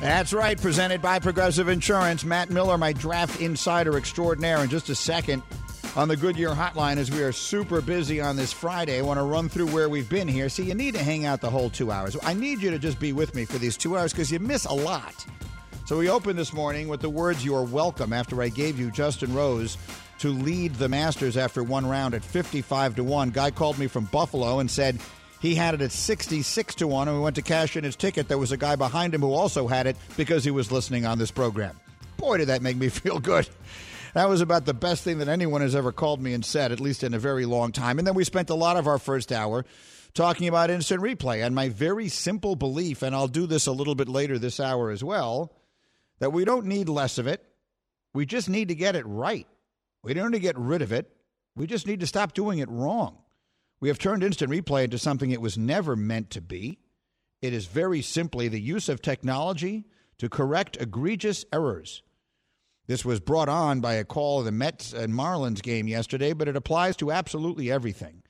That's right, presented by Progressive Insurance. Matt Miller, my draft insider extraordinaire, in just a second on the Goodyear Hotline as we are super busy on this Friday. I want to run through where we've been here. See, you need to hang out the whole two hours. I need you to just be with me for these two hours because you miss a lot. So we opened this morning with the words "You're welcome" after I gave you Justin Rose to lead the Masters after one round at 55 to one. Guy called me from Buffalo and said he had it at 66 to 1 and we went to cash in his ticket. There was a guy behind him who also had it because he was listening on this program. Boy did that make me feel good. That was about the best thing that anyone has ever called me and said at least in a very long time. And then we spent a lot of our first hour talking about instant replay and my very simple belief and i'll do this a little bit later this hour as well that we don't need less of it. We just need to get it right. We don't need to get rid of it. We just need to stop doing it wrong we have turned instant replay into something it was never meant to be. It is very simply the use of technology to correct egregious errors. This was brought on by a call of the Mets and Marlins game yesterday, but it applies to absolutely everything.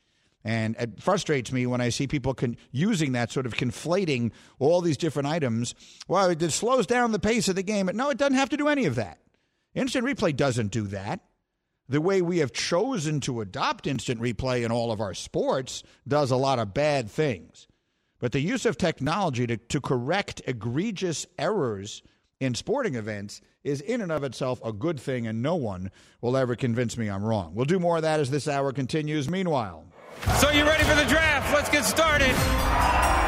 And it frustrates me when I see people con- using that sort of conflating all these different items. Well, it slows down the pace of the game. No, it doesn't have to do any of that. Instant replay doesn't do that the way we have chosen to adopt instant replay in all of our sports does a lot of bad things. But the use of technology to, to correct egregious errors in sporting events is in and of itself a good thing, and no one will ever convince me I'm wrong. We'll do more of that as this hour continues. Meanwhile, So you ready for the draft? Let's get started.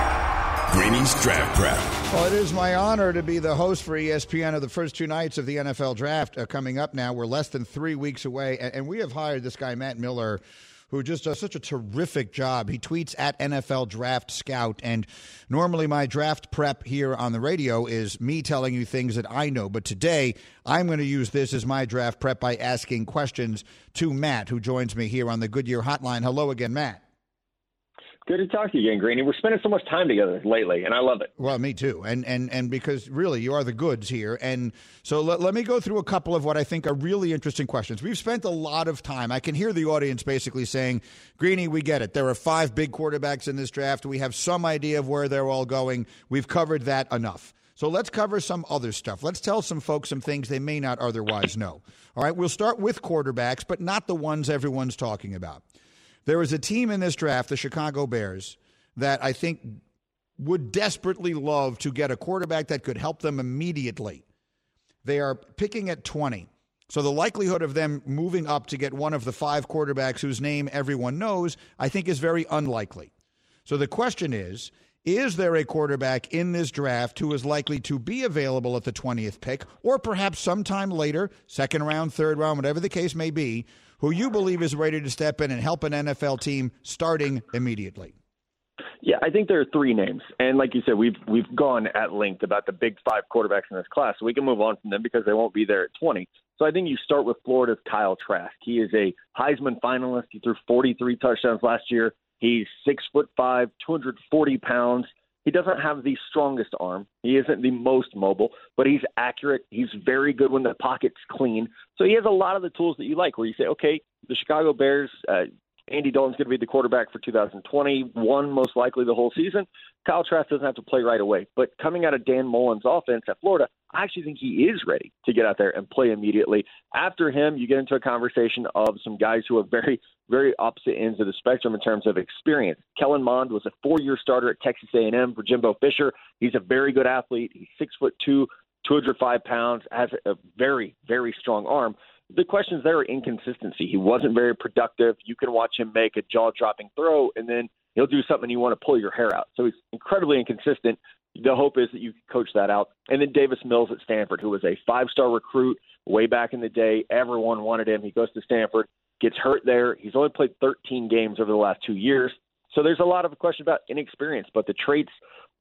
Draft Prep. Well, it is my honor to be the host for ESPN of the first two nights of the NFL draft uh, coming up now. We're less than three weeks away, and, and we have hired this guy, Matt Miller, who just does such a terrific job. He tweets at NFL Draft Scout, and normally my draft prep here on the radio is me telling you things that I know, but today I'm going to use this as my draft prep by asking questions to Matt, who joins me here on the Goodyear Hotline. Hello again, Matt. Good to talk to you again, Greeny. We're spending so much time together lately, and I love it. Well, me too, and and and because really you are the goods here, and so let, let me go through a couple of what I think are really interesting questions. We've spent a lot of time. I can hear the audience basically saying, "Greeny, we get it. There are five big quarterbacks in this draft. We have some idea of where they're all going. We've covered that enough." So let's cover some other stuff. Let's tell some folks some things they may not otherwise know. All right, we'll start with quarterbacks, but not the ones everyone's talking about. There is a team in this draft, the Chicago Bears, that I think would desperately love to get a quarterback that could help them immediately. They are picking at 20. So the likelihood of them moving up to get one of the five quarterbacks whose name everyone knows, I think is very unlikely. So the question is is there a quarterback in this draft who is likely to be available at the 20th pick, or perhaps sometime later, second round, third round, whatever the case may be, who you believe is ready to step in and help an NFL team starting immediately? Yeah, I think there are three names, and like you said, we've we've gone at length about the big five quarterbacks in this class, so we can move on from them because they won't be there at 20. So I think you start with Florida's Kyle Trask. He is a Heisman finalist. He threw 43 touchdowns last year. He's six foot five, 240 pounds. He doesn't have the strongest arm. He isn't the most mobile, but he's accurate. He's very good when the pocket's clean. So he has a lot of the tools that you like. Where you say, okay, the Chicago Bears. Uh, Andy Dalton's going to be the quarterback for 2021, most likely the whole season. Kyle Trask doesn't have to play right away. But coming out of Dan Mullen's offense at Florida, I actually think he is ready to get out there and play immediately. After him, you get into a conversation of some guys who are very, very opposite ends of the spectrum in terms of experience. Kellen Mond was a four-year starter at Texas A&M for Jimbo Fisher. He's a very good athlete. He's six foot two, 205 pounds, has a very, very strong arm the questions there are inconsistency. He wasn't very productive. You can watch him make a jaw dropping throw, and then he'll do something you want to pull your hair out. So he's incredibly inconsistent. The hope is that you coach that out. And then Davis Mills at Stanford, who was a five star recruit way back in the day. Everyone wanted him. He goes to Stanford, gets hurt there. He's only played 13 games over the last two years. So there's a lot of question about inexperience, but the traits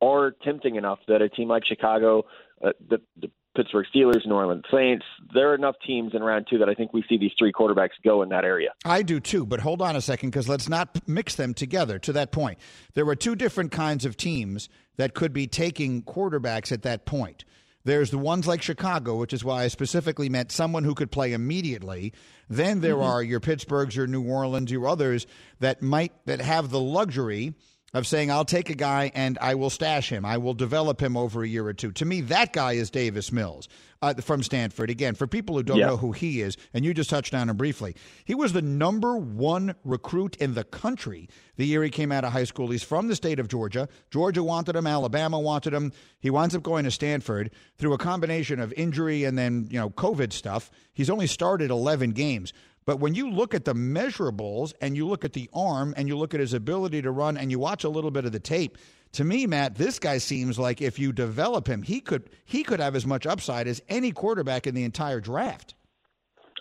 are tempting enough that a team like Chicago, uh, the, the Pittsburgh Steelers, New Orleans Saints, there are enough teams in round two that I think we see these three quarterbacks go in that area. I do too, but hold on a second because let's not mix them together to that point. There were two different kinds of teams that could be taking quarterbacks at that point. There's the ones like Chicago, which is why I specifically meant someone who could play immediately. Then there mm-hmm. are your Pittsburghs, your New Orleans, your others that might that have the luxury of saying, I'll take a guy and I will stash him. I will develop him over a year or two. To me, that guy is Davis Mills uh, from Stanford. Again, for people who don't yeah. know who he is, and you just touched on him briefly, he was the number one recruit in the country the year he came out of high school. He's from the state of Georgia. Georgia wanted him, Alabama wanted him. He winds up going to Stanford through a combination of injury and then, you know, COVID stuff. He's only started 11 games. But when you look at the measurables and you look at the arm and you look at his ability to run and you watch a little bit of the tape, to me, Matt, this guy seems like if you develop him, he could he could have as much upside as any quarterback in the entire draft.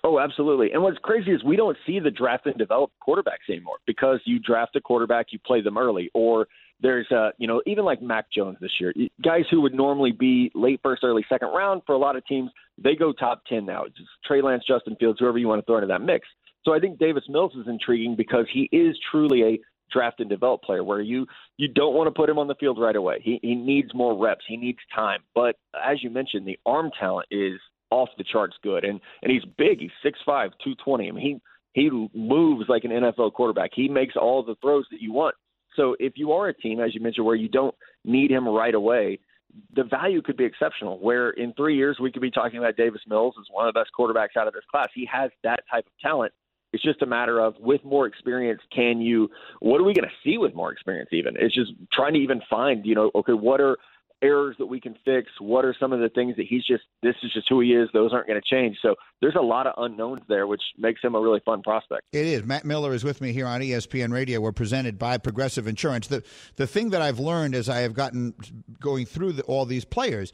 Oh, absolutely. And what's crazy is we don't see the draft and develop quarterbacks anymore because you draft a quarterback, you play them early, or there's uh, you know, even like Mac Jones this year, guys who would normally be late first, early second round for a lot of teams, they go top ten now. It's just Trey Lance, Justin Fields, whoever you want to throw into that mix. So I think Davis Mills is intriguing because he is truly a draft and develop player where you you don't want to put him on the field right away. He he needs more reps, he needs time. But as you mentioned, the arm talent is off the charts good and and he's big. He's 6'5", 220. I mean, he he moves like an NFL quarterback. He makes all the throws that you want. So if you are a team, as you mentioned, where you don't need him right away, the value could be exceptional. Where in three years we could be talking about Davis Mills as one of the best quarterbacks out of this class. He has that type of talent. It's just a matter of with more experience, can you? What are we going to see with more experience? Even it's just trying to even find, you know, okay, what are errors that we can fix? What are some of the things that he's just this is just who he is. Those aren't going to change. So there's a lot of unknowns there, which makes him a really fun prospect. It is. Matt Miller is with me here on ESPN Radio. We're presented by Progressive Insurance. The the thing that I've learned as I have gotten going through the, all these players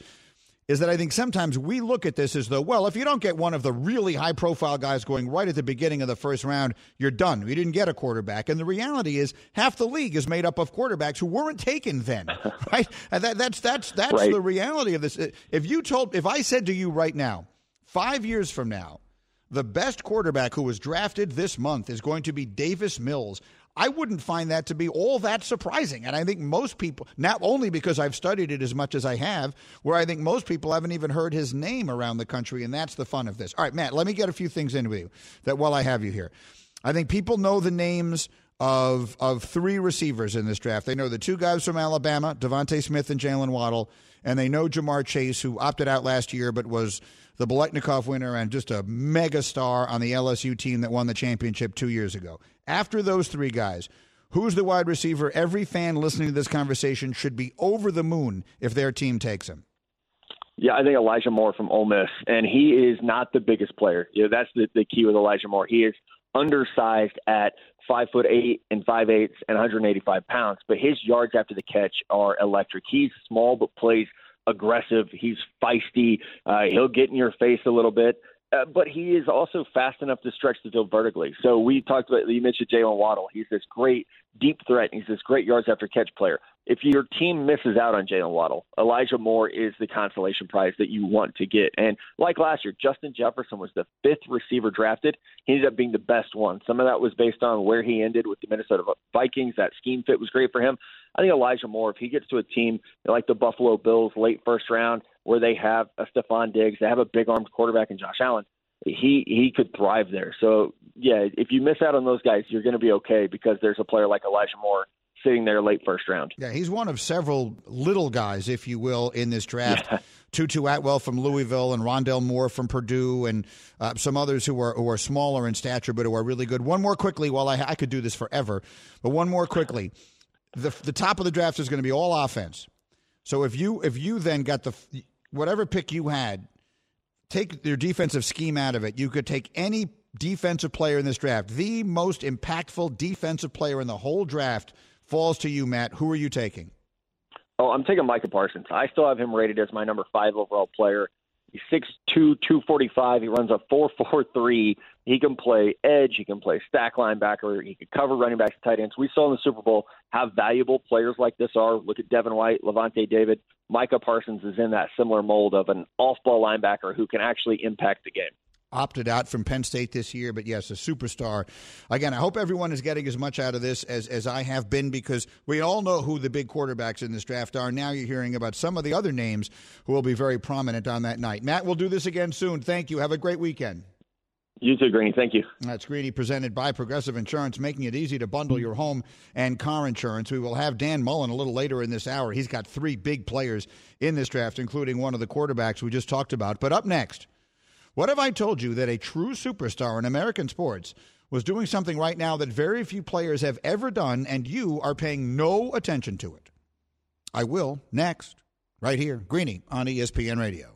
is that I think sometimes we look at this as though, well, if you don't get one of the really high profile guys going right at the beginning of the first round, you're done. You didn't get a quarterback. And the reality is half the league is made up of quarterbacks who weren't taken then, right? And that, that's that's that's right. the reality of this. If you told if I said to you right now, 5 years from now, the best quarterback who was drafted this month is going to be Davis Mills. I wouldn't find that to be all that surprising. And I think most people, not only because I've studied it as much as I have, where I think most people haven't even heard his name around the country. And that's the fun of this. All right, Matt, let me get a few things in with you that while I have you here. I think people know the names of of three receivers in this draft. They know the two guys from Alabama, DeVonta Smith and Jaylen Waddle, and they know Ja'Marr Chase, who opted out last year but was the Biletnikoff winner and just a mega star on the LSU team that won the championship two years ago. After those three guys, who's the wide receiver every fan listening to this conversation should be over the moon if their team takes him? Yeah, I think Elijah Moore from Ole Miss, and he is not the biggest player. You know, that's the, the key with Elijah Moore. He is undersized at five foot eight and five eighths and 185 pounds, but his yards after the catch are electric. He's small but plays aggressive. He's feisty. Uh, he'll get in your face a little bit. Uh, but he is also fast enough to stretch the field vertically. So we talked about you mentioned Jaylen Waddle. He's this great deep threat. And he's this great yards after catch player. If your team misses out on Jaylen Waddle, Elijah Moore is the consolation prize that you want to get. And like last year, Justin Jefferson was the fifth receiver drafted. He ended up being the best one. Some of that was based on where he ended with the Minnesota Vikings. That scheme fit was great for him. I think Elijah Moore, if he gets to a team like the Buffalo Bills late first round, where they have a Stefon Diggs, they have a big armed quarterback in Josh Allen, he he could thrive there. So yeah, if you miss out on those guys, you're going to be okay because there's a player like Elijah Moore sitting there late first round. Yeah, he's one of several little guys, if you will, in this draft. Yeah. Tutu Atwell from Louisville and Rondale Moore from Purdue and uh, some others who are who are smaller in stature but who are really good. One more quickly, while I I could do this forever, but one more quickly. The the top of the draft is going to be all offense. So if you if you then got the whatever pick you had take your defensive scheme out of it. You could take any defensive player in this draft. The most impactful defensive player in the whole draft falls to you, Matt. Who are you taking? Oh, I'm taking Micah Parsons. I still have him rated as my number five overall player. He's 6'2", 245. He runs a 4'4'3". He can play edge. He can play stack linebacker. He can cover running backs, tight ends. We saw in the Super Bowl how valuable players like this are. Look at Devin White, Lavonte David. Micah Parsons is in that similar mold of an off-ball linebacker who can actually impact the game opted out from Penn State this year, but yes, a superstar. Again, I hope everyone is getting as much out of this as, as I have been because we all know who the big quarterbacks in this draft are. Now you're hearing about some of the other names who will be very prominent on that night. Matt, we'll do this again soon. Thank you. Have a great weekend. You too, Greeny. Thank you. That's Greeny presented by Progressive Insurance, making it easy to bundle your home and car insurance. We will have Dan Mullen a little later in this hour. He's got three big players in this draft, including one of the quarterbacks we just talked about. But up next, what have I told you that a true superstar in American sports was doing something right now that very few players have ever done, and you are paying no attention to it? I will next, right here, Greeny on ESPN Radio.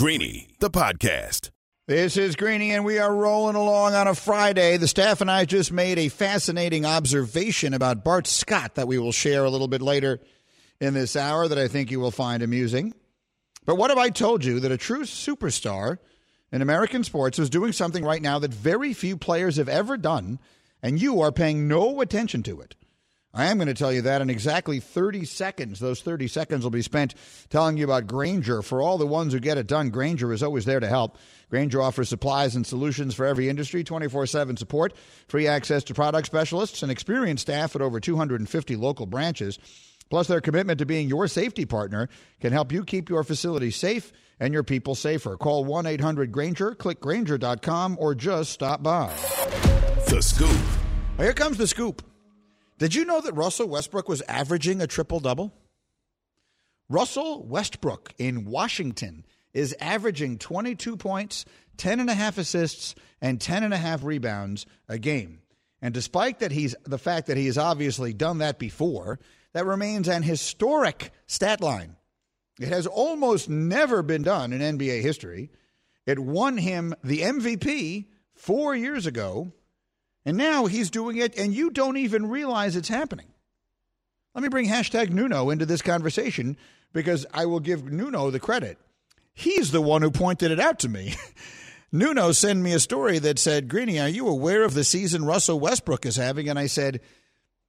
Greeny, the podcast. This is Greeny, and we are rolling along on a Friday. The staff and I just made a fascinating observation about Bart Scott that we will share a little bit later in this hour that I think you will find amusing. But what have I told you that a true superstar in American sports is doing something right now that very few players have ever done, and you are paying no attention to it? I am going to tell you that in exactly 30 seconds. Those 30 seconds will be spent telling you about Grainger. For all the ones who get it done, Grainger is always there to help. Grainger offers supplies and solutions for every industry, 24 7 support, free access to product specialists, and experienced staff at over 250 local branches. Plus, their commitment to being your safety partner can help you keep your facility safe and your people safer. Call 1 800 Grainger, click Grainger.com, or just stop by. The Scoop. Here comes the scoop. Did you know that Russell Westbrook was averaging a triple double? Russell Westbrook in Washington is averaging 22 points, 10 and a half assists, and 10 and a half rebounds a game. And despite that he's the fact that he has obviously done that before, that remains an historic stat line. It has almost never been done in NBA history. It won him the MVP 4 years ago and now he's doing it, and you don't even realize it's happening. Let me bring hashtag Nuno into this conversation because I will give Nuno the credit. He's the one who pointed it out to me. Nuno sent me a story that said, Greeny, are you aware of the season Russell Westbrook is having? And I said,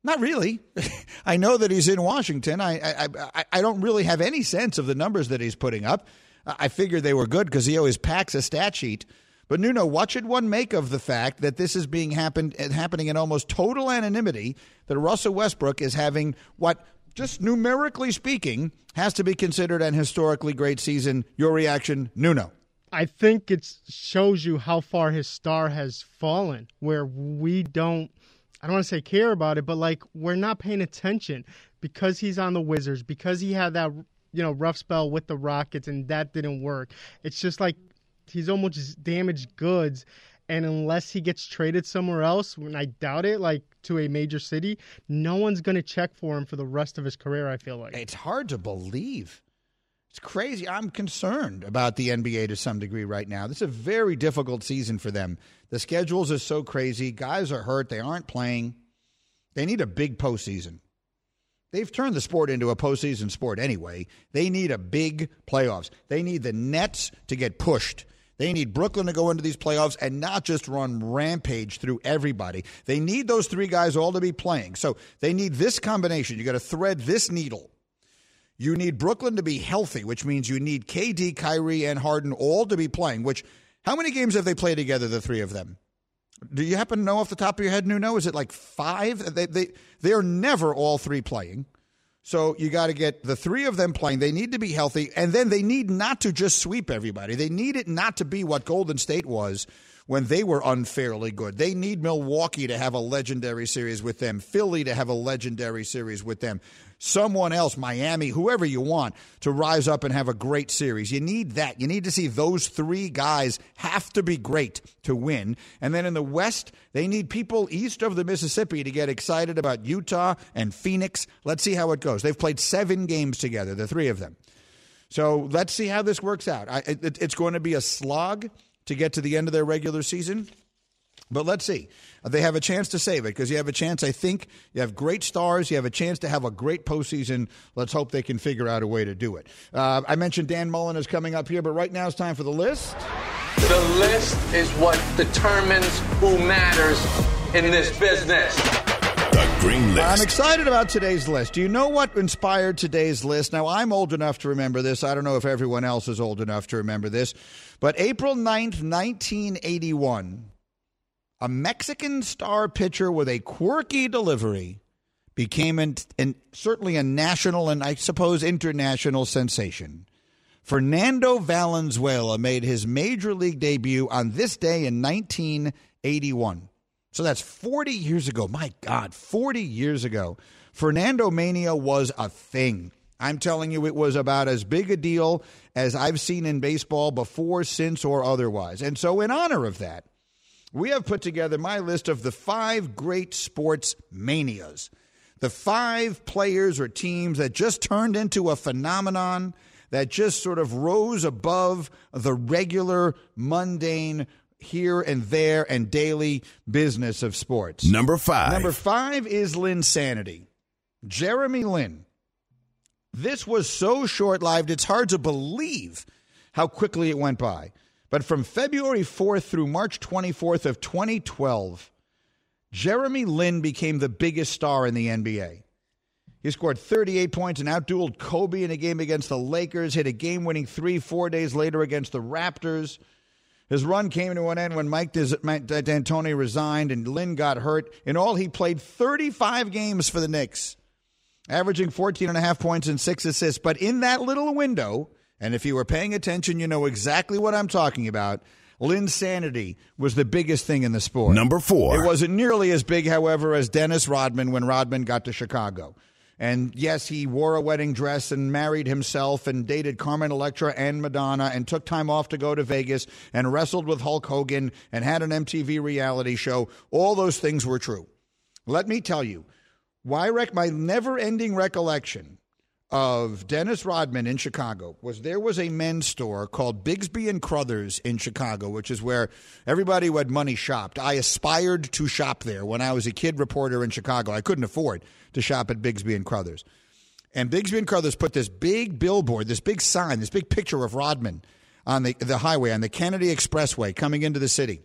not really. I know that he's in Washington. I, I, I, I, don't really have any sense of the numbers that he's putting up. I figured they were good because he always packs a stat sheet. But Nuno, what should one make of the fact that this is being happened eh, happening in almost total anonymity? That Russell Westbrook is having what, just numerically speaking, has to be considered an historically great season. Your reaction, Nuno? I think it shows you how far his star has fallen, where we don't. I don't want to say care about it, but like we're not paying attention because he's on the Wizards, because he had that you know rough spell with the Rockets and that didn't work. It's just like he's almost damaged goods. And unless he gets traded somewhere else, and I doubt it, like to a major city, no one's going to check for him for the rest of his career. I feel like it's hard to believe. It's crazy. I'm concerned about the NBA to some degree right now. This is a very difficult season for them. The schedules are so crazy. Guys are hurt. They aren't playing. They need a big postseason. They've turned the sport into a postseason sport anyway. They need a big playoffs. They need the Nets to get pushed. They need Brooklyn to go into these playoffs and not just run rampage through everybody. They need those three guys all to be playing. So they need this combination. You got to thread this needle. You need Brooklyn to be healthy, which means you need KD, Kyrie, and Harden all to be playing. Which how many games have they played together, the three of them? Do you happen to know off the top of your head, Nuno? Is it like five? They they they are never all three playing. So you got to get the three of them playing. They need to be healthy, and then they need not to just sweep everybody. They need it not to be what Golden State was when they were unfairly good. They need Milwaukee to have a legendary series with them, Philly to have a legendary series with them, someone else, Miami, whoever you want, to rise up and have a great series. You need that. You need to see those three guys have to be great to win. And then in the West, they need people east of the Mississippi to get excited about Utah and Phoenix. Let's see how it goes. They've played seven games together, the three of them. So let's see how this works out. I, it, it's going to be a slog to get to the end of their regular season. But let's see. They have a chance to save it because you have a chance. I think you have great stars. You have a chance to have a great postseason. Let's hope they can figure out a way to do it. Uh, I mentioned Dan Mullen is coming up here, but right now it's time for the list. The list is what determines who matters in this business. Green List. I'm excited about today's list. Do you know what inspired today's list? Now, I'm old enough to remember this. I don't know if everyone else is old enough to remember this. But April 9th, 1981, a Mexican star pitcher with a quirky delivery became an, an, certainly a national and I suppose international sensation. Fernando Valenzuela made his major league debut on this day in 1981. So that's 40 years ago. My God, 40 years ago. Fernando Mania was a thing. I'm telling you, it was about as big a deal as I've seen in baseball before, since, or otherwise. And so, in honor of that, we have put together my list of the five great sports manias. The five players or teams that just turned into a phenomenon that just sort of rose above the regular, mundane, here and there and daily business of sports. Number five. Number five is Linsanity. Jeremy Lin. This was so short lived, it's hard to believe how quickly it went by. But from February 4th through March 24th of 2012, Jeremy Lin became the biggest star in the NBA. He scored 38 points and outdueled Kobe in a game against the Lakers, hit a game winning three four days later against the Raptors. His run came to an end when Mike D'Antoni resigned and Lin got hurt. In all, he played 35 games for the Knicks, averaging 14 and a half points and six assists. But in that little window, and if you were paying attention, you know exactly what I'm talking about. Lin's Linsanity was the biggest thing in the sport. Number four. It wasn't nearly as big, however, as Dennis Rodman when Rodman got to Chicago. And yes, he wore a wedding dress and married himself and dated Carmen Electra and Madonna and took time off to go to Vegas and wrestled with Hulk Hogan and had an MTV reality show. All those things were true. Let me tell you, why rec- my never ending recollection of Dennis Rodman in Chicago was there was a men's store called Bigsby and Kruthers in Chicago, which is where everybody who had money shopped. I aspired to shop there when I was a kid reporter in Chicago. I couldn't afford to shop at Bigsby and Kruthers. And Bigsby and Kruthers put this big billboard, this big sign, this big picture of Rodman on the, the highway, on the Kennedy Expressway coming into the city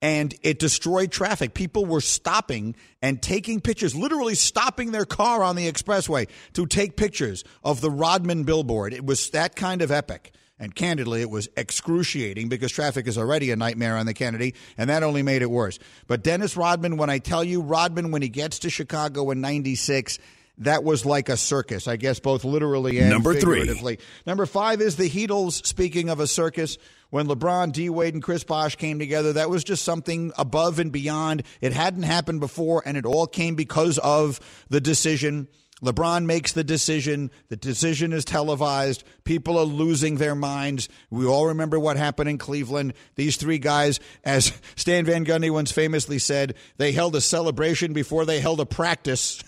and it destroyed traffic. People were stopping and taking pictures, literally stopping their car on the expressway to take pictures of the Rodman billboard. It was that kind of epic. And candidly, it was excruciating because traffic is already a nightmare on the Kennedy, and that only made it worse. But Dennis Rodman, when I tell you, Rodman, when he gets to Chicago in 96, that was like a circus, I guess, both literally and Number three. figuratively. Number five is the Heatles. Speaking of a circus, when LeBron, D Wade, and Chris Bosh came together, that was just something above and beyond. It hadn't happened before, and it all came because of the decision. LeBron makes the decision. The decision is televised. People are losing their minds. We all remember what happened in Cleveland. These three guys, as Stan Van Gundy once famously said, they held a celebration before they held a practice.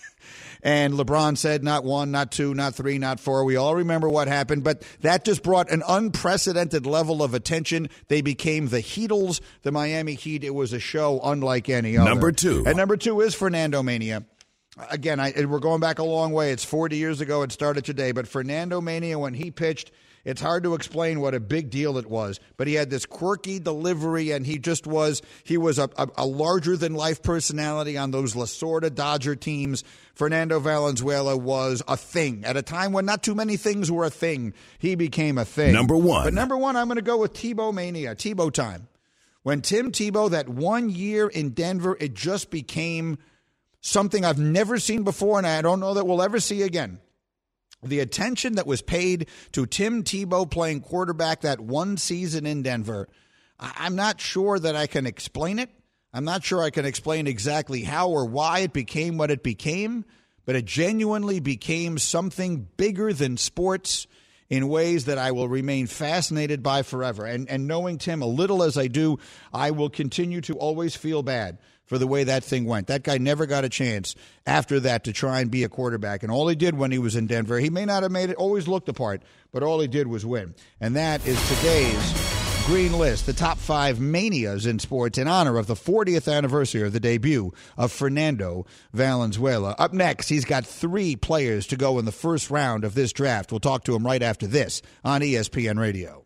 And LeBron said, not one, not two, not three, not four. We all remember what happened, but that just brought an unprecedented level of attention. They became the Heatles, the Miami Heat. It was a show unlike any other. Number two. And number two is Fernando Mania. again, I, we're going back a long way. It's 40 years ago. It started today. But Fernando Mania, when he pitched, it's hard to explain what a big deal it was. But he had this quirky delivery, and he just was he was a, a, a larger than life personality on those Lasorda Dodger teams. Fernando Valenzuela was a thing at a time when not too many things were a thing. He became a thing. Number one. But number one, I'm going to go with Tebow Mania, Tebow time. When Tim Tebow, that one year in Denver, it just became something I've never seen before, and I don't know that we'll ever see again. The attention that was paid to Tim Tebow playing quarterback that one season in Denver, I'm not sure that I can explain it. I'm not sure I can explain exactly how or why it became what it became, but it genuinely became something bigger than sports in ways that I will remain fascinated by forever. And, and knowing Tim a little as I do, I will continue to always feel bad for the way that thing went. That guy never got a chance after that to try and be a quarterback. And all he did when he was in Denver, he may not have made it, always looked the part, but all he did was win. And that is today's Green List, the top five manias in sports in honor of the 40th anniversary of the debut of Fernando Valenzuela. Up next, he's got three players to go in the first round of this draft. We'll talk to him right after this on ESPN Radio.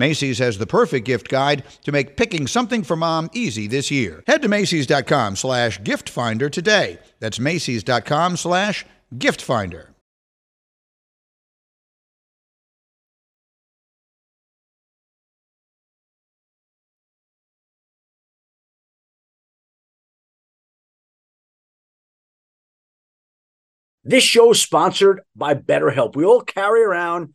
Macy's has the perfect gift guide to make picking something for mom easy this year. Head to Macy's.com slash gift finder today. That's Macy's.com slash gift finder. This show is sponsored by BetterHelp. We all carry around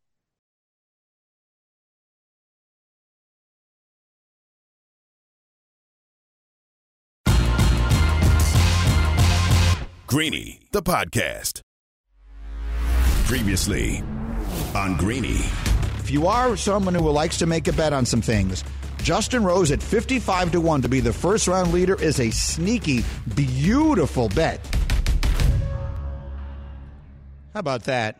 Greeny, the podcast. Previously on Greeny. If you are someone who likes to make a bet on some things, Justin Rose at 55 to 1 to be the first round leader is a sneaky, beautiful bet. How about that?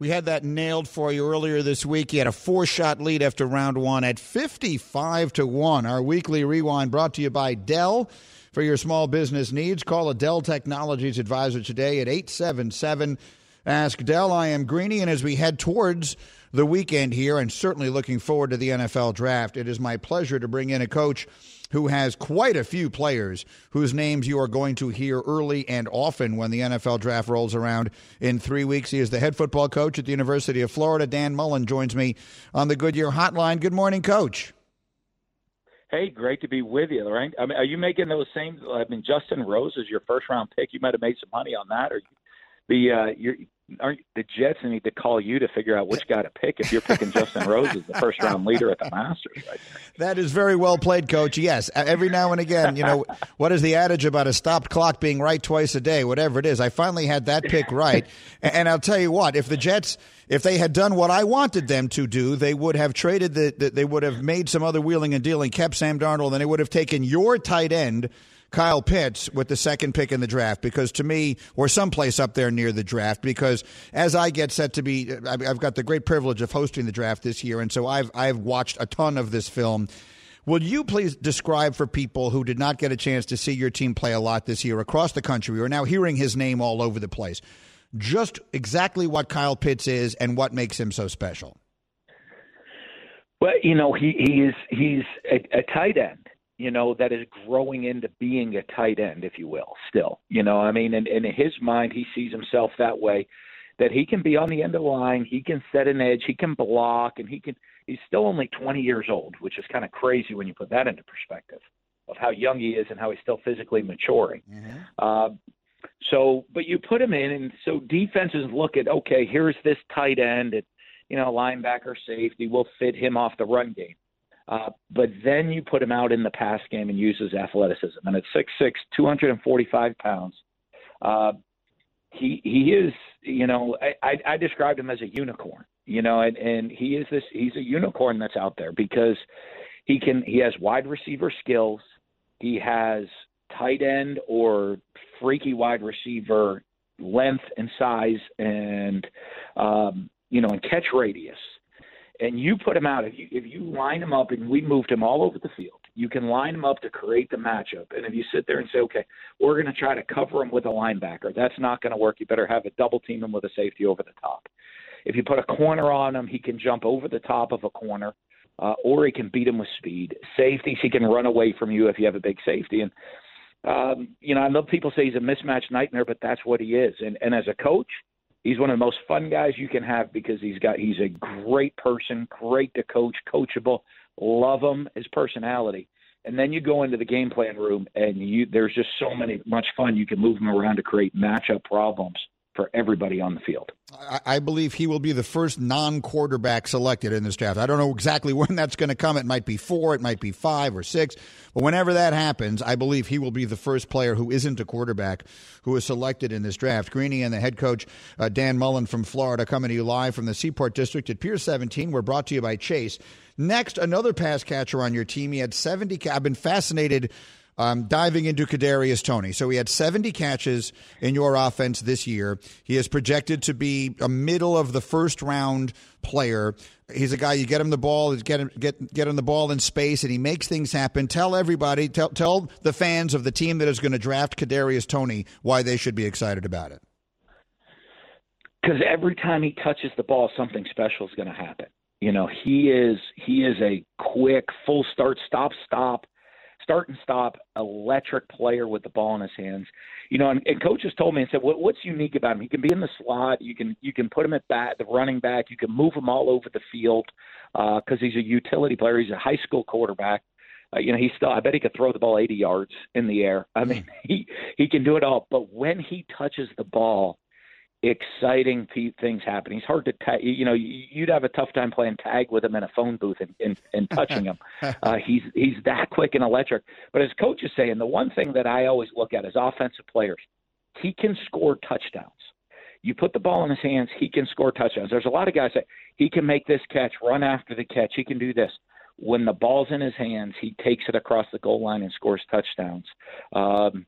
We had that nailed for you earlier this week. He had a four shot lead after round one at 55 to 1. Our weekly rewind brought to you by Dell. For your small business needs, call a Dell Technologies advisor today at 877 Ask Dell. I am Greeny, and as we head towards the weekend here, and certainly looking forward to the NFL draft, it is my pleasure to bring in a coach who has quite a few players whose names you are going to hear early and often when the NFL draft rolls around in three weeks. He is the head football coach at the University of Florida. Dan Mullen joins me on the Goodyear Hotline. Good morning, Coach. Hey, great to be with you, right? I mean, are you making those same? I mean, Justin Rose is your first round pick. You might have made some money on that, or the uh, you're aren't the Jets need to call you to figure out which guy to pick if you're picking Justin Rose as the first round leader at the Masters? Right That is very well played, Coach. Yes, every now and again, you know, what is the adage about a stopped clock being right twice a day? Whatever it is, I finally had that pick right, and I'll tell you what: if the Jets, if they had done what I wanted them to do, they would have traded the, the they would have made some other wheeling and dealing, kept Sam Darnold, and they would have taken your tight end. Kyle Pitts with the second pick in the draft because to me, or someplace up there near the draft, because as I get set to be, I've got the great privilege of hosting the draft this year, and so I've I've watched a ton of this film. Will you please describe for people who did not get a chance to see your team play a lot this year across the country? We are now hearing his name all over the place. Just exactly what Kyle Pitts is and what makes him so special. Well, you know, he, he is he's a, a tight end you know, that is growing into being a tight end, if you will, still. You know, I mean, and, and in his mind, he sees himself that way, that he can be on the end of the line, he can set an edge, he can block, and he can. He's still only 20 years old, which is kind of crazy when you put that into perspective of how young he is and how he's still physically maturing. Mm-hmm. Uh, so, but you put him in, and so defenses look at, okay, here's this tight end, and you know, linebacker, safety, will fit him off the run game. Uh, but then you put him out in the pass game and use his athleticism. And at 6'6", 245 pounds, uh, he he is, you know, I, I, I described him as a unicorn, you know, and, and he is this, he's a unicorn that's out there because he can, he has wide receiver skills. He has tight end or freaky wide receiver length and size and, um, you know, and catch radius and you put him out. If you if you line him up, and we moved him all over the field, you can line him up to create the matchup. And if you sit there and say, okay, we're going to try to cover him with a linebacker, that's not going to work. You better have a double team him with a safety over the top. If you put a corner on him, he can jump over the top of a corner, uh, or he can beat him with speed. Safeties, he can run away from you if you have a big safety. And um, you know, I know people say he's a mismatch nightmare, but that's what he is. And and as a coach, he's one of the most fun guys you can have because he's got he's a great person, great to coach, coachable. Love him, his personality. And then you go into the game plan room and you there's just so many much fun you can move him around to create matchup problems for everybody on the field. I, believe he will be the first non quarterback selected in this draft. I don't know exactly when that's going to come. It might be four, it might be five or six. But whenever that happens, I believe he will be the first player who isn't a quarterback who is selected in this draft. Greeny and the head coach, uh, Dan Mullen from Florida, coming to you live from the Seaport District at Pier 17. We're brought to you by Chase. Next, another pass catcher on your team. He had 70. I've been fascinated um, diving into Kadarius Toney, So he had 70 catches in your offense this year. He is projected to be a middle of the first round player. He's a guy you get him the ball, get him get get him the ball in space, and he makes things happen. Tell everybody, tell tell the fans of the team that is going to draft Kadarius Toney why they should be excited about it. Because every time he touches the ball, something special is going to happen. You know, he is he is a quick full start, stop, stop start and stop, electric player with the ball in his hands. You know, and, and coaches told me and said, what, "What's unique about him? He can be in the slot. You can you can put him at bat, the running back. You can move him all over the field because uh, he's a utility player. He's a high school quarterback." Uh, you know, he still. I bet he could throw the ball 80 yards in the air. I mean, he he can do it all. But when he touches the ball, exciting pe- things happen. He's hard to tag. You know, you'd have a tough time playing tag with him in a phone booth and, and, and touching him. Uh, he's he's that quick and electric. But as coach is saying, the one thing that I always look at is offensive players. He can score touchdowns. You put the ball in his hands, he can score touchdowns. There's a lot of guys that he can make this catch, run after the catch, he can do this. When the ball's in his hands, he takes it across the goal line and scores touchdowns. Um,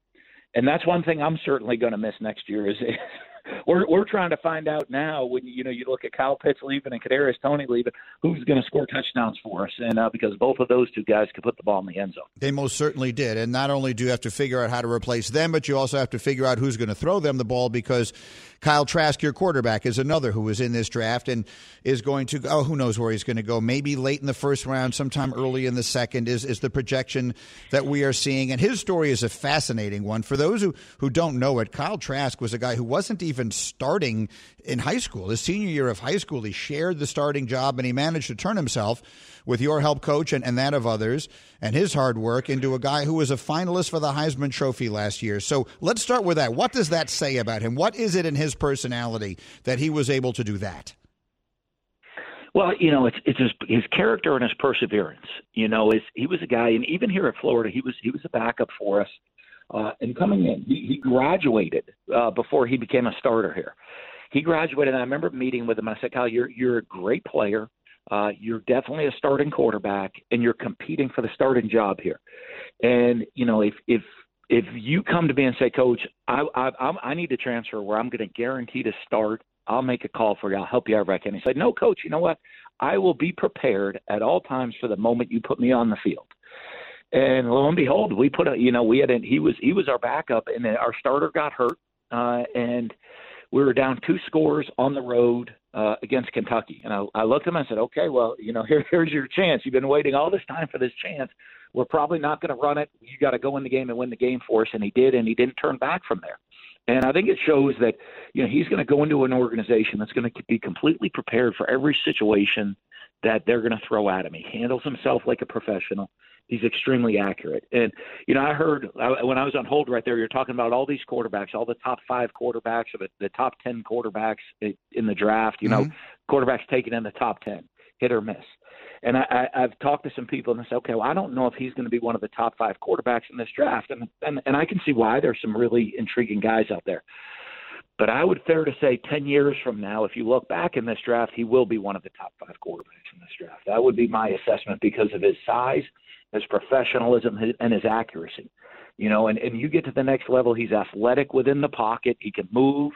and that's one thing I'm certainly going to miss next year is we're we're trying to find out now when you know you look at Kyle Pitts leaving and Kadarius Toney leaving, who's going to score touchdowns for us? And uh, because both of those two guys could put the ball in the end zone, they most certainly did. And not only do you have to figure out how to replace them, but you also have to figure out who's going to throw them the ball because Kyle Trask, your quarterback, is another who was in this draft and is going to oh who knows where he's going to go? Maybe late in the first round, sometime early in the second is is the projection that we are seeing. And his story is a fascinating one for those who who don't know it. Kyle Trask was a guy who wasn't even even starting in high school. His senior year of high school, he shared the starting job and he managed to turn himself with your help, coach, and, and that of others and his hard work into a guy who was a finalist for the Heisman Trophy last year. So let's start with that. What does that say about him? What is it in his personality that he was able to do that? Well, you know, it's it's his his character and his perseverance. You know, is he was a guy, and even here at Florida, he was he was a backup for us. Uh, and coming in, he, he graduated uh, before he became a starter here. He graduated, and I remember meeting with him. And I said, "Kyle, you're you're a great player. Uh, you're definitely a starting quarterback, and you're competing for the starting job here. And you know, if if if you come to me and say, Coach, I I, I need to transfer where I'm going to guarantee to start I'll make a call for you. I'll help you out if I can. He said, No, coach, you know what? I will be prepared at all times for the moment you put me on the field. And lo and behold, we put a you know, we had a, he was he was our backup and then our starter got hurt. Uh and we were down two scores on the road uh, against Kentucky. And I, I looked at him and I said, okay, well, you know, here, here's your chance. You've been waiting all this time for this chance. We're probably not going to run it. You got to go in the game and win the game for us. And he did, and he didn't turn back from there. And I think it shows that you know he's going to go into an organization that's going to be completely prepared for every situation that they're going to throw at him. He handles himself like a professional. He's extremely accurate. And you know, I heard when I was on hold right there, you're talking about all these quarterbacks, all the top five quarterbacks of the top ten quarterbacks in the draft. You know, mm-hmm. quarterbacks taken in the top ten, hit or miss. And I, I, I've talked to some people and they say, okay, well, I don't know if he's going to be one of the top five quarterbacks in this draft, and and and I can see why. There's some really intriguing guys out there. But I would fair to say, ten years from now, if you look back in this draft, he will be one of the top five quarterbacks in this draft. That would be my assessment because of his size, his professionalism, and his accuracy. You know, and and you get to the next level, he's athletic within the pocket. He can move.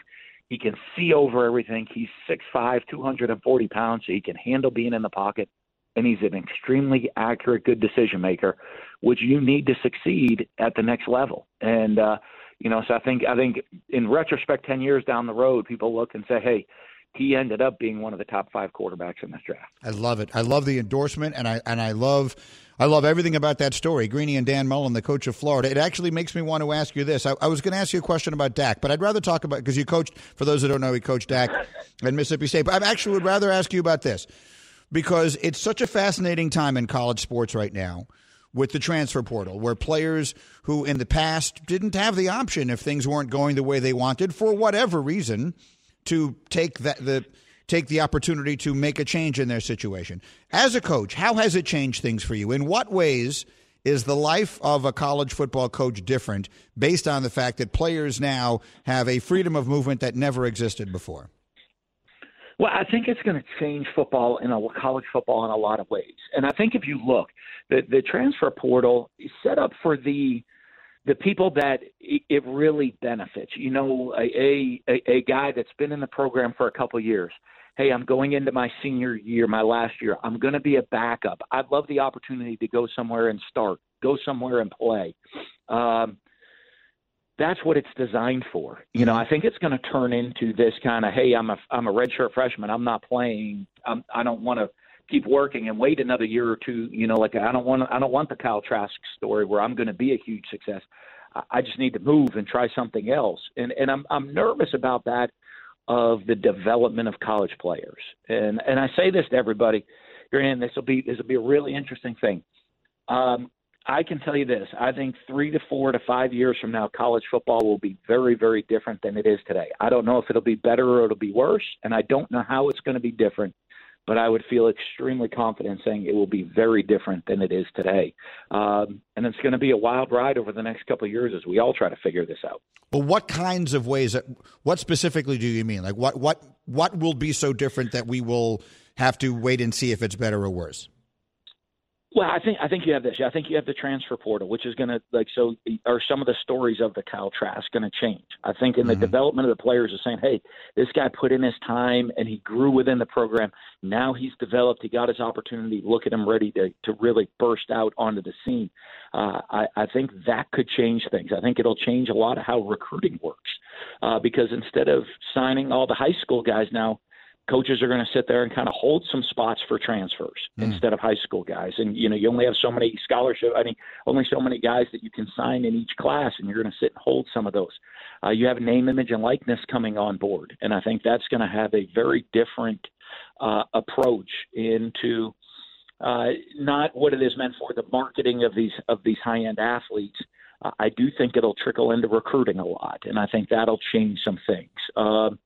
He can see over everything. He's 6'5", 240 pounds, so he can handle being in the pocket and he's an extremely accurate, good decision maker, which you need to succeed at the next level. And uh, you know, so I think I think in retrospect, ten years down the road, people look and say, "Hey, he ended up being one of the top five quarterbacks in this draft." I love it. I love the endorsement, and I and I love. I love everything about that story. Greeny and Dan Mullen, the coach of Florida. It actually makes me want to ask you this. I, I was going to ask you a question about Dak, but I'd rather talk about because you coached. For those that don't know, he coached Dak at Mississippi State. But I actually would rather ask you about this because it's such a fascinating time in college sports right now with the transfer portal, where players who in the past didn't have the option if things weren't going the way they wanted for whatever reason to take that the take the opportunity to make a change in their situation. As a coach, how has it changed things for you? In what ways is the life of a college football coach different based on the fact that players now have a freedom of movement that never existed before? Well, I think it's going to change football in a college football in a lot of ways. And I think if you look, the the transfer portal is set up for the the people that it really benefits. You know, a a, a guy that's been in the program for a couple years. Hey, I'm going into my senior year, my last year. I'm going to be a backup. I'd love the opportunity to go somewhere and start, go somewhere and play. Um, that's what it's designed for. You know, I think it's going to turn into this kind of, hey, I'm a I'm a redshirt freshman. I'm not playing. I'm, I don't want to keep working and wait another year or two. You know, like I don't want I don't want the Kyle Trask story where I'm going to be a huge success. I, just need to move and try something else. And and I'm I'm nervous about that of the development of college players. And and I say this to everybody. you're in this will be this will be a really interesting thing. Um, I can tell you this. I think three to four to five years from now, college football will be very, very different than it is today. I don't know if it'll be better or it'll be worse, and I don't know how it's going to be different, but I would feel extremely confident saying it will be very different than it is today. Um, and it's going to be a wild ride over the next couple of years as we all try to figure this out. But what kinds of ways, what specifically do you mean? Like what, what, what will be so different that we will have to wait and see if it's better or worse? Well, I think I think you have this. I think you have the transfer portal, which is going to like so. Are some of the stories of the Kyle Trask going to change? I think in the mm-hmm. development of the players is saying, hey, this guy put in his time and he grew within the program. Now he's developed. He got his opportunity. Look at him ready to to really burst out onto the scene. Uh, I, I think that could change things. I think it'll change a lot of how recruiting works uh, because instead of signing all the high school guys now coaches are going to sit there and kind of hold some spots for transfers mm. instead of high school guys. And you know, you only have so many scholarship. I mean, only so many guys that you can sign in each class, and you're going to sit and hold some of those. Uh, you have name, image, and likeness coming on board, and I think that's going to have a very different uh, approach into uh, not what it is meant for the marketing of these of these high end athletes. Uh, I do think it'll trickle into recruiting a lot, and I think that'll change some things. Um,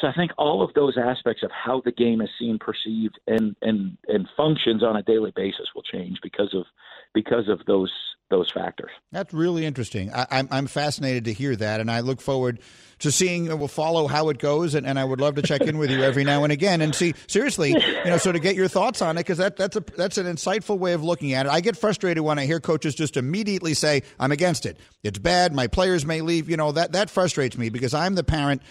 so I think all of those aspects of how the game is seen, perceived, and and and functions on a daily basis will change because of because of those those factors. That's really interesting. I, am I'm, I'm fascinated to hear that, and I look forward to seeing. Uh, we'll follow how it goes, and, and I would love to check in with you every now and again and see seriously, you know, so to get your thoughts on it because that that's a that's an insightful way of looking at it. I get frustrated when I hear coaches just immediately say, "I'm against it. It's bad. My players may leave." You know that that frustrates me because I'm the parent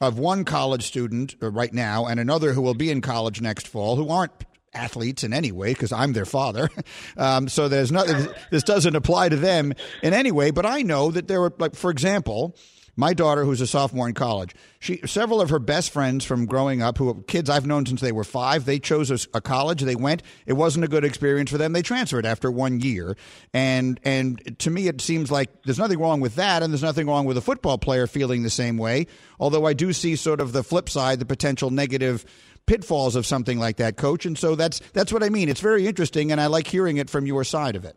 of one college student uh, right now and another who will be in college next fall who aren't athletes in any way because I'm their father. Um, so there's not this doesn't apply to them in any way. But I know that there were like, for example, my daughter, who's a sophomore in college, she several of her best friends from growing up, who kids I've known since they were five, they chose a, a, college. They went. It wasn't a good experience for them. They transferred after one year, and and to me, it seems like there's nothing wrong with that, and there's nothing wrong with a football player feeling the same way. Although I do see sort of the flip side, the potential negative pitfalls of something like that, coach. And so that's that's what I mean. It's very interesting, and I like hearing it from your side of it.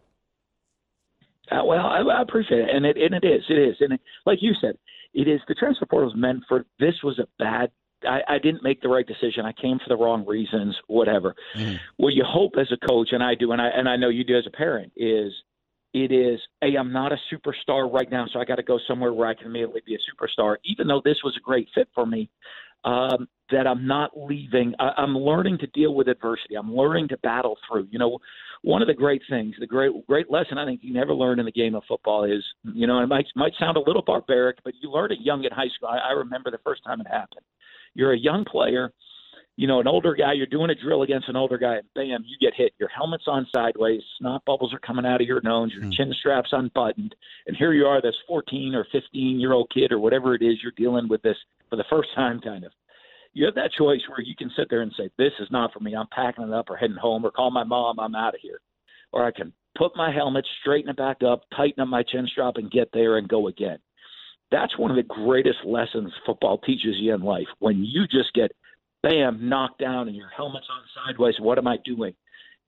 Uh, well, I, I, appreciate it, and it and it is, it is, and it, like you said, it is the transfer portal is meant for. This was a bad. I, I didn't make the right decision. I came for the wrong reasons. Whatever. Mm. What you hope as a coach, and I do, and I and I know you do as a parent, is it is hey, I'm not a superstar right now, so I got to go somewhere where I can immediately be a superstar. Even though this was a great fit for me, um, that I'm not leaving. I, I'm learning to deal with adversity. I'm learning to battle through. You know, one of the great things, the great great lesson I think you never learn in the game of football is, you know, it might might sound a little barbaric, but you learn it young at high school. I, I remember the first time it happened. You're a young player, you know, an older guy. You're doing a drill against an older guy, and bam, you get hit. Your helmet's on sideways, snot bubbles are coming out of your nose, your mm. chin strap's unbuttoned, and here you are, this 14 or 15 year old kid or whatever it is, you're dealing with this for the first time, kind of you have that choice where you can sit there and say, "This is not for me. I'm packing it up or heading home or call my mom. I'm out of here," or I can put my helmet, straighten it back up, tighten up my chin strap, and get there and go again. That's one of the greatest lessons football teaches you in life. When you just get, bam, knocked down and your helmet's on sideways. What am I doing?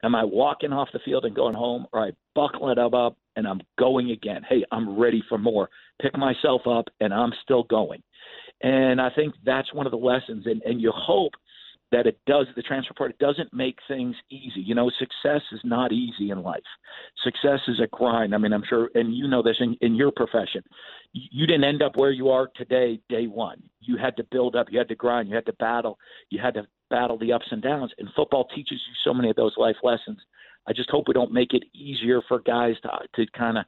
Am I walking off the field and going home, or I buckle it up up and I'm going again? Hey, I'm ready for more. Pick myself up and I'm still going. And I think that's one of the lessons. And, and you hope that it does, the transfer portal, it doesn't make things easy. You know, success is not easy in life. Success is a grind. I mean, I'm sure, and you know this in, in your profession. You didn't end up where you are today, day one. You had to build up, you had to grind, you had to battle, you had to battle the ups and downs. And football teaches you so many of those life lessons. I just hope we don't make it easier for guys to to kind of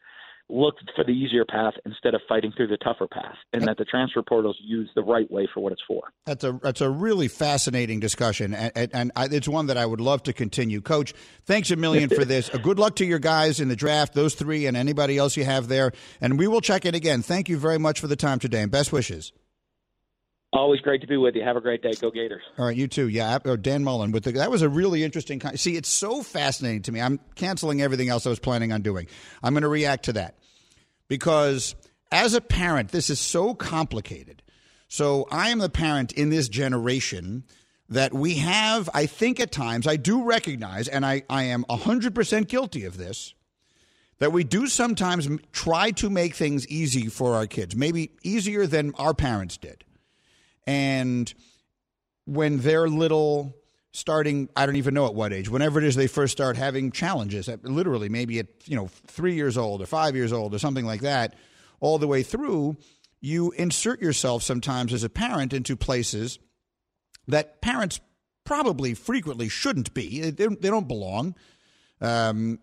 look for the easier path instead of fighting through the tougher path, and that the transfer portals used the right way for what it's for. That's a that's a really fascinating discussion, and, and, and I, it's one that I would love to continue. Coach, thanks a million for this. A good luck to your guys in the draft, those three, and anybody else you have there. And we will check in again. Thank you very much for the time today, and best wishes. Always great to be with you. Have a great day. Go Gators. All right, you too. Yeah, Dan Mullen. With the, that was a really interesting. See, it's so fascinating to me. I'm canceling everything else I was planning on doing. I'm going to react to that because as a parent, this is so complicated. So I am the parent in this generation that we have. I think at times I do recognize, and I, I am 100% guilty of this. That we do sometimes try to make things easy for our kids, maybe easier than our parents did. And when they're little, starting, I don't even know at what age, whenever it is they first start having challenges, literally maybe at, you know, three years old or five years old or something like that, all the way through, you insert yourself sometimes as a parent into places that parents probably frequently shouldn't be. They, they don't belong. Um,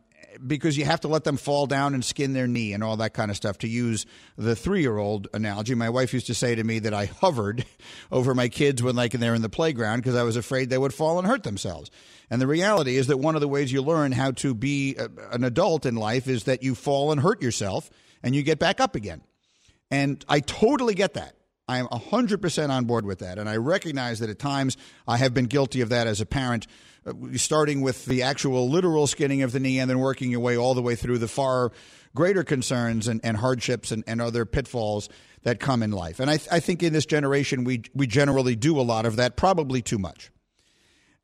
because you have to let them fall down and skin their knee and all that kind of stuff. To use the three-year-old analogy, my wife used to say to me that I hovered over my kids when like they're in the playground because I was afraid they would fall and hurt themselves. And the reality is that one of the ways you learn how to be a, an adult in life is that you fall and hurt yourself and you get back up again. And I totally get that. I am 100% on board with that. And I recognize that at times I have been guilty of that as a parent, uh, starting with the actual literal skinning of the knee and then working your way all the way through the far greater concerns and, and hardships and, and other pitfalls that come in life. And I, I think in this generation, we, we generally do a lot of that, probably too much.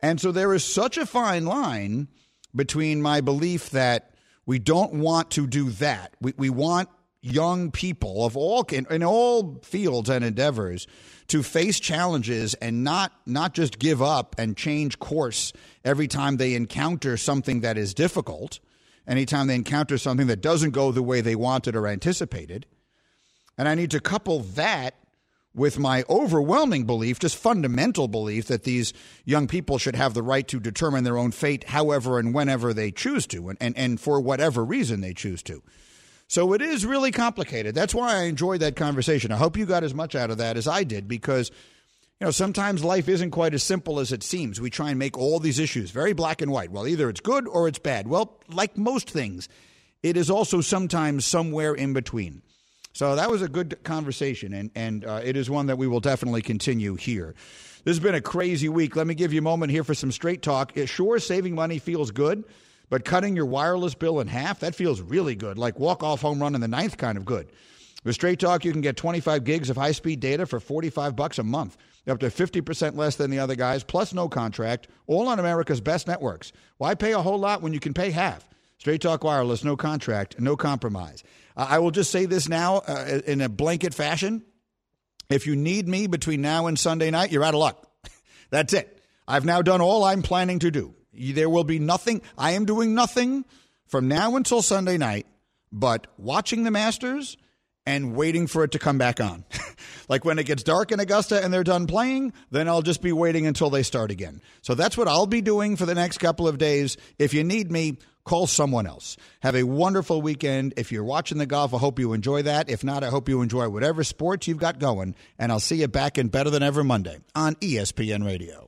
And so there is such a fine line between my belief that we don't want to do that. We, we want young people of all in, in all fields and endeavors to face challenges and not not just give up and change course every time they encounter something that is difficult anytime they encounter something that doesn't go the way they wanted or anticipated and i need to couple that with my overwhelming belief, just fundamental belief, that these young people should have the right to determine their own fate however and whenever they choose to, and, and, and for whatever reason they choose to. So it is really complicated. That's why I enjoyed that conversation. I hope you got as much out of that as I did because you know, sometimes life isn't quite as simple as it seems. We try and make all these issues very black and white. Well, either it's good or it's bad. Well, like most things, it is also sometimes somewhere in between. So that was a good conversation, and, and uh, it is one that we will definitely continue here. This has been a crazy week. Let me give you a moment here for some straight talk. Sure, saving money feels good, but cutting your wireless bill in half, that feels really good, like walk off home run in the ninth kind of good. With Straight Talk, you can get 25 gigs of high speed data for 45 bucks a month, up to 50% less than the other guys, plus no contract, all on America's best networks. Why pay a whole lot when you can pay half? Straight Talk Wireless, no contract, no compromise. Uh, I will just say this now uh, in a blanket fashion. If you need me between now and Sunday night, you're out of luck. That's it. I've now done all I'm planning to do. There will be nothing. I am doing nothing from now until Sunday night but watching the Masters and waiting for it to come back on. like when it gets dark in Augusta and they're done playing, then I'll just be waiting until they start again. So that's what I'll be doing for the next couple of days. If you need me, call someone else. Have a wonderful weekend. If you're watching the golf, I hope you enjoy that. If not, I hope you enjoy whatever sports you've got going. And I'll see you back in Better Than Ever Monday on ESPN Radio.